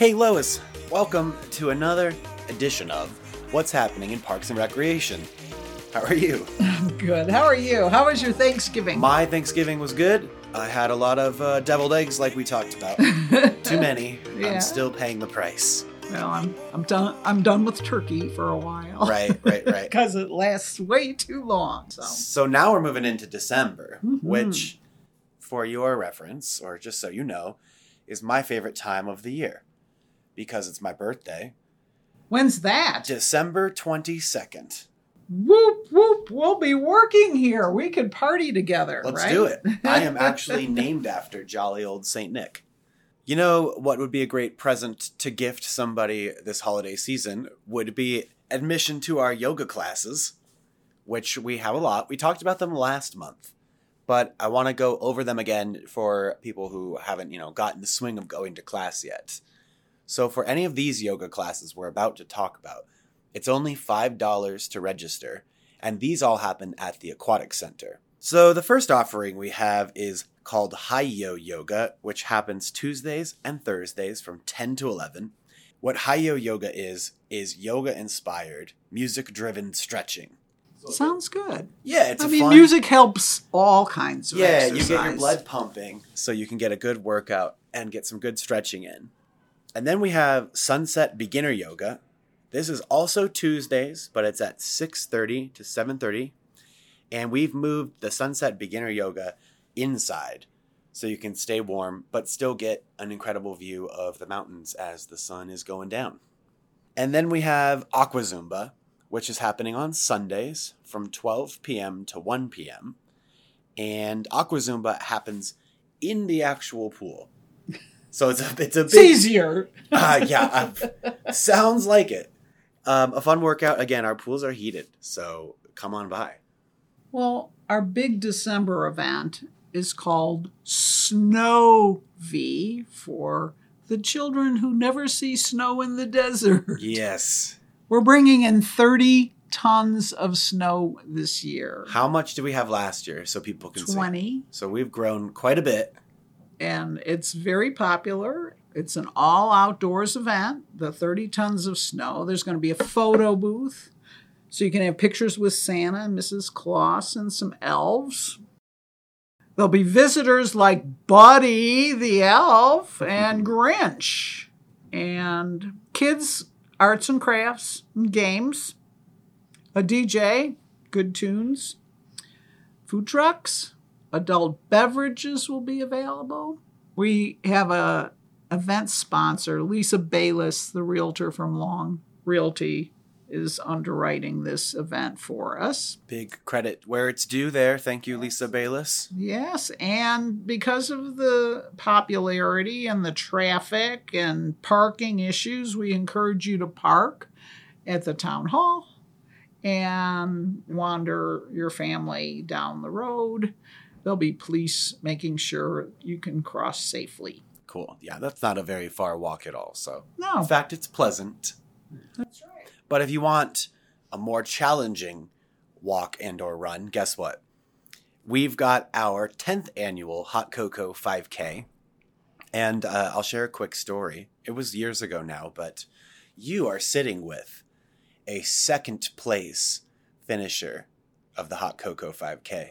Hey Lois, welcome to another edition of What's Happening in Parks and Recreation. How are you? I'm good. How are you? How was your Thanksgiving? My Thanksgiving was good. I had a lot of uh, deviled eggs, like we talked about. Too many. Yeah. I'm still paying the price. well, I'm I'm done. I'm done with turkey for a while. Right, right, right. Because it lasts way too long. So So now we're moving into December, Mhm. which, for your reference, or just so you know, is my favorite time of the year because it's my birthday, when's that? December 22nd. whoop whoop. We'll be working here. We could party together. Let's right? do it. I am actually named after jolly old Saint Nick. You know what would be a great present to gift somebody this holiday season would be admission to our yoga classes, which we have a lot. We talked about them last month, but I want to go over them again for people who haven't, you know, gotten the swing of going to class yet. So for any of these yoga classes we're about to talk about, it's only $5 to register, and these all happen at the Aquatic Center. So the first offering we have is called Hayo Yoga, which happens Tuesdays and Thursdays from 10 to 11. What Hayo Yoga is is yoga inspired, music driven stretching. Sounds good. Yeah, it's I mean, fun music helps all kinds of Yeah, exercise. you get your blood pumping so you can get a good workout and get some good stretching in. And then we have Sunset Beginner Yoga. This is also Tuesdays, but it's at 6:30 to 7:30. And we've moved the Sunset Beginner Yoga inside so you can stay warm but still get an incredible view of the mountains as the sun is going down. And then we have Aqua Zumba, which is happening on Sundays from 12 p.m. to 1 p.m and Aqua Zumba happens in the actual pool. So it's a it's a It's easier. uh, yeah uh, sounds like it. Um, a fun workout. Again, our pools are heated, so come on by. Well, our big December event is called Snow V for the children who never see snow in the desert. Yes. We're bringing in 30 tons of snow this year. How much do we have last year so people can see? 20. So we've grown quite a bit. And it's very popular. It's an all outdoors event, the 30 tons of snow. There's going to be a photo booth. So you can have pictures with Santa and Mrs. Claus and some elves. There'll be visitors like Buddy the elf and Grinch. And kids, arts and crafts, and games. A DJ, good tunes. Food trucks, adult beverages will be available. We have a event sponsor, Lisa Bayless, the realtor from Long Realty, is underwriting this event for us. Big credit where it's due there. Thank you, Lisa Bayless. Yes, and because of the popularity and the traffic and parking issues, we encourage you to park at the town hall and wander your family down the road. There'll be police making sure you can cross safely. Cool. Yeah, that's not a very far walk at all. So, No, in fact, it's pleasant. that's right. But if you want a more challenging walk and or run, guess what? We've got our 10th annual Hot Cocoa 5K. And uh, I'll share a quick story. It was years ago now, but you are sitting with a second place finisher of the Hot Cocoa 5K.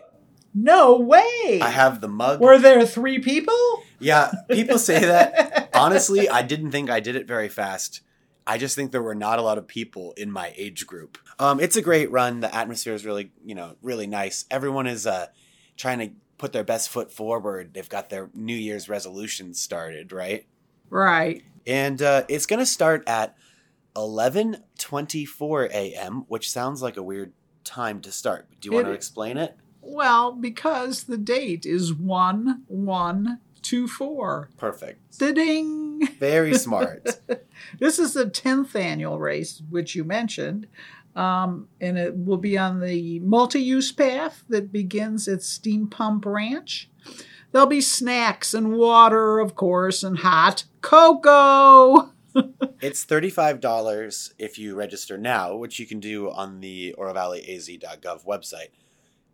No way. I have the mug. Were there three people? Yeah, people say that. Honestly, I didn't think I did it very fast. I just think there were not a lot of people in my age group. Um, it's a great run. The atmosphere is really, you know, really nice. Everyone is uh, trying to put their best foot forward. They've got their New Year's resolutions started, right? Right. And uh, it's going to start at 11:24 a.m., which sounds like a weird time to start. Do you want to explain it? Well, because the date is 1 1 2 4. Perfect. Ding! Very smart. This is the 10th annual race, which you mentioned. Um, and it will be on the multi use path that begins at Steam Pump Ranch. There'll be snacks and water, of course, and hot cocoa. It's $35 if you register now, which you can do on the orovalleyaz.gov website.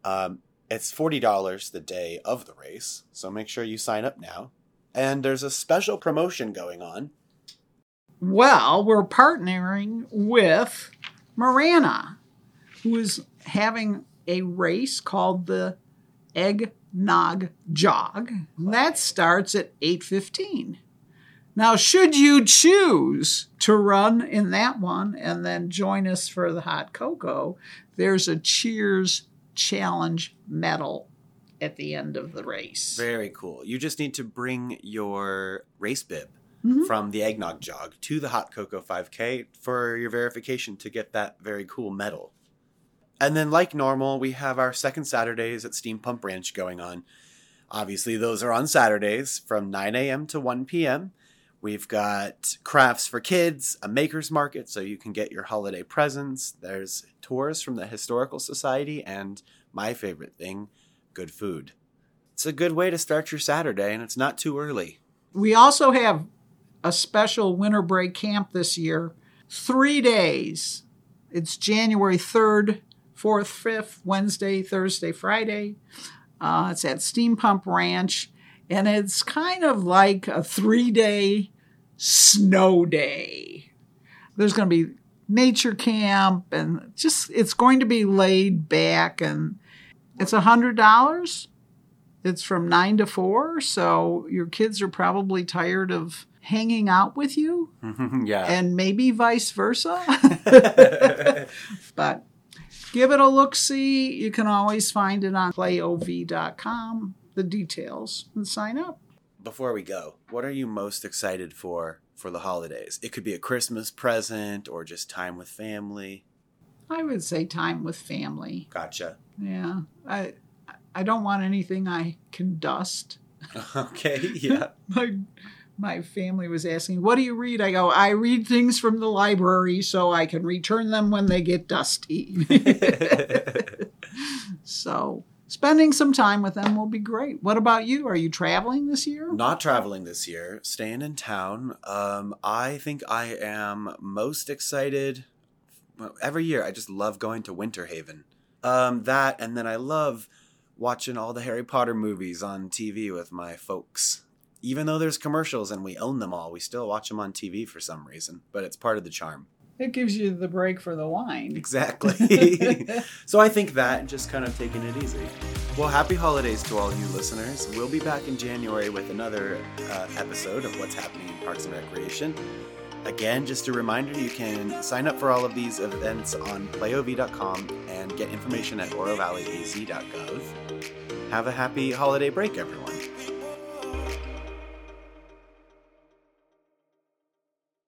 Um, it's $40 the day of the race, so make sure you sign up now. And there's a special promotion going on Well, we're partnering with Marana, who is having a race called the Eggnog Jog. That starts at 8:15. Now, should you choose to run in that one and then join us for the hot cocoa, there's a Cheers Challenge medal at the end of the race. Very cool. You just need to bring your race bib Mhm. from the eggnog jog to the Hot Cocoa 5K for your verification to get that very cool medal. And then, like normal, we have our second Saturdays at Steam Pump Ranch going on. Obviously, those are on Saturdays from 9 a.m. to 1 p.m. We've got crafts for kids, a maker's market so you can get your holiday presents. There's tours from the Historical Society, and my favorite thing, good food. It's a good way to start your Saturday, and it's not too early. We also have a special winter break camp this year. Three days. It's January 3rd, 4th, 5th, Wednesday, Thursday, Friday. Uh, it's at Steam Pump Ranch. And it's kind of like a three day snow day. There's going to be nature camp and just, it's going to be laid back. And it's a $100. It's from nine to four, so your kids are probably tired of hanging out with you, mm-hmm, yeah. and maybe vice versa. but give it a look see. You can always find it on playov.com, the details, and sign up. Before we go, what are you most excited for for the holidays? It could be a Christmas present or just time with family. I would say time with family. Gotcha. Yeah. I I don't want anything I can dust. okay, yeah. my my family was asking, "What do you read?" I go, "I read things from the library so I can return them when they get dusty." so, spending some time with them will be great. What about you? Are you traveling this year? Not traveling this year, staying in town. Um, I think I am most excited. Every year, I just love going to Winter Haven. Um, that, and then I love watching all the Harry Potter movies on TV with my folks. Even though there's commercials and we own them all, we still watch them on TV for some reason. But it's part of the charm. It gives you the break for the wine. Exactly. so I think that just kind of taking it easy. Well, happy holidays to all you listeners. We'll be back in January with another uh, episode of what's happening in Parks and Recreation. Again, just a reminder you can sign up for all of these events on playov.com and get information at orovalleyaz.gov. Have a happy holiday break, everyone.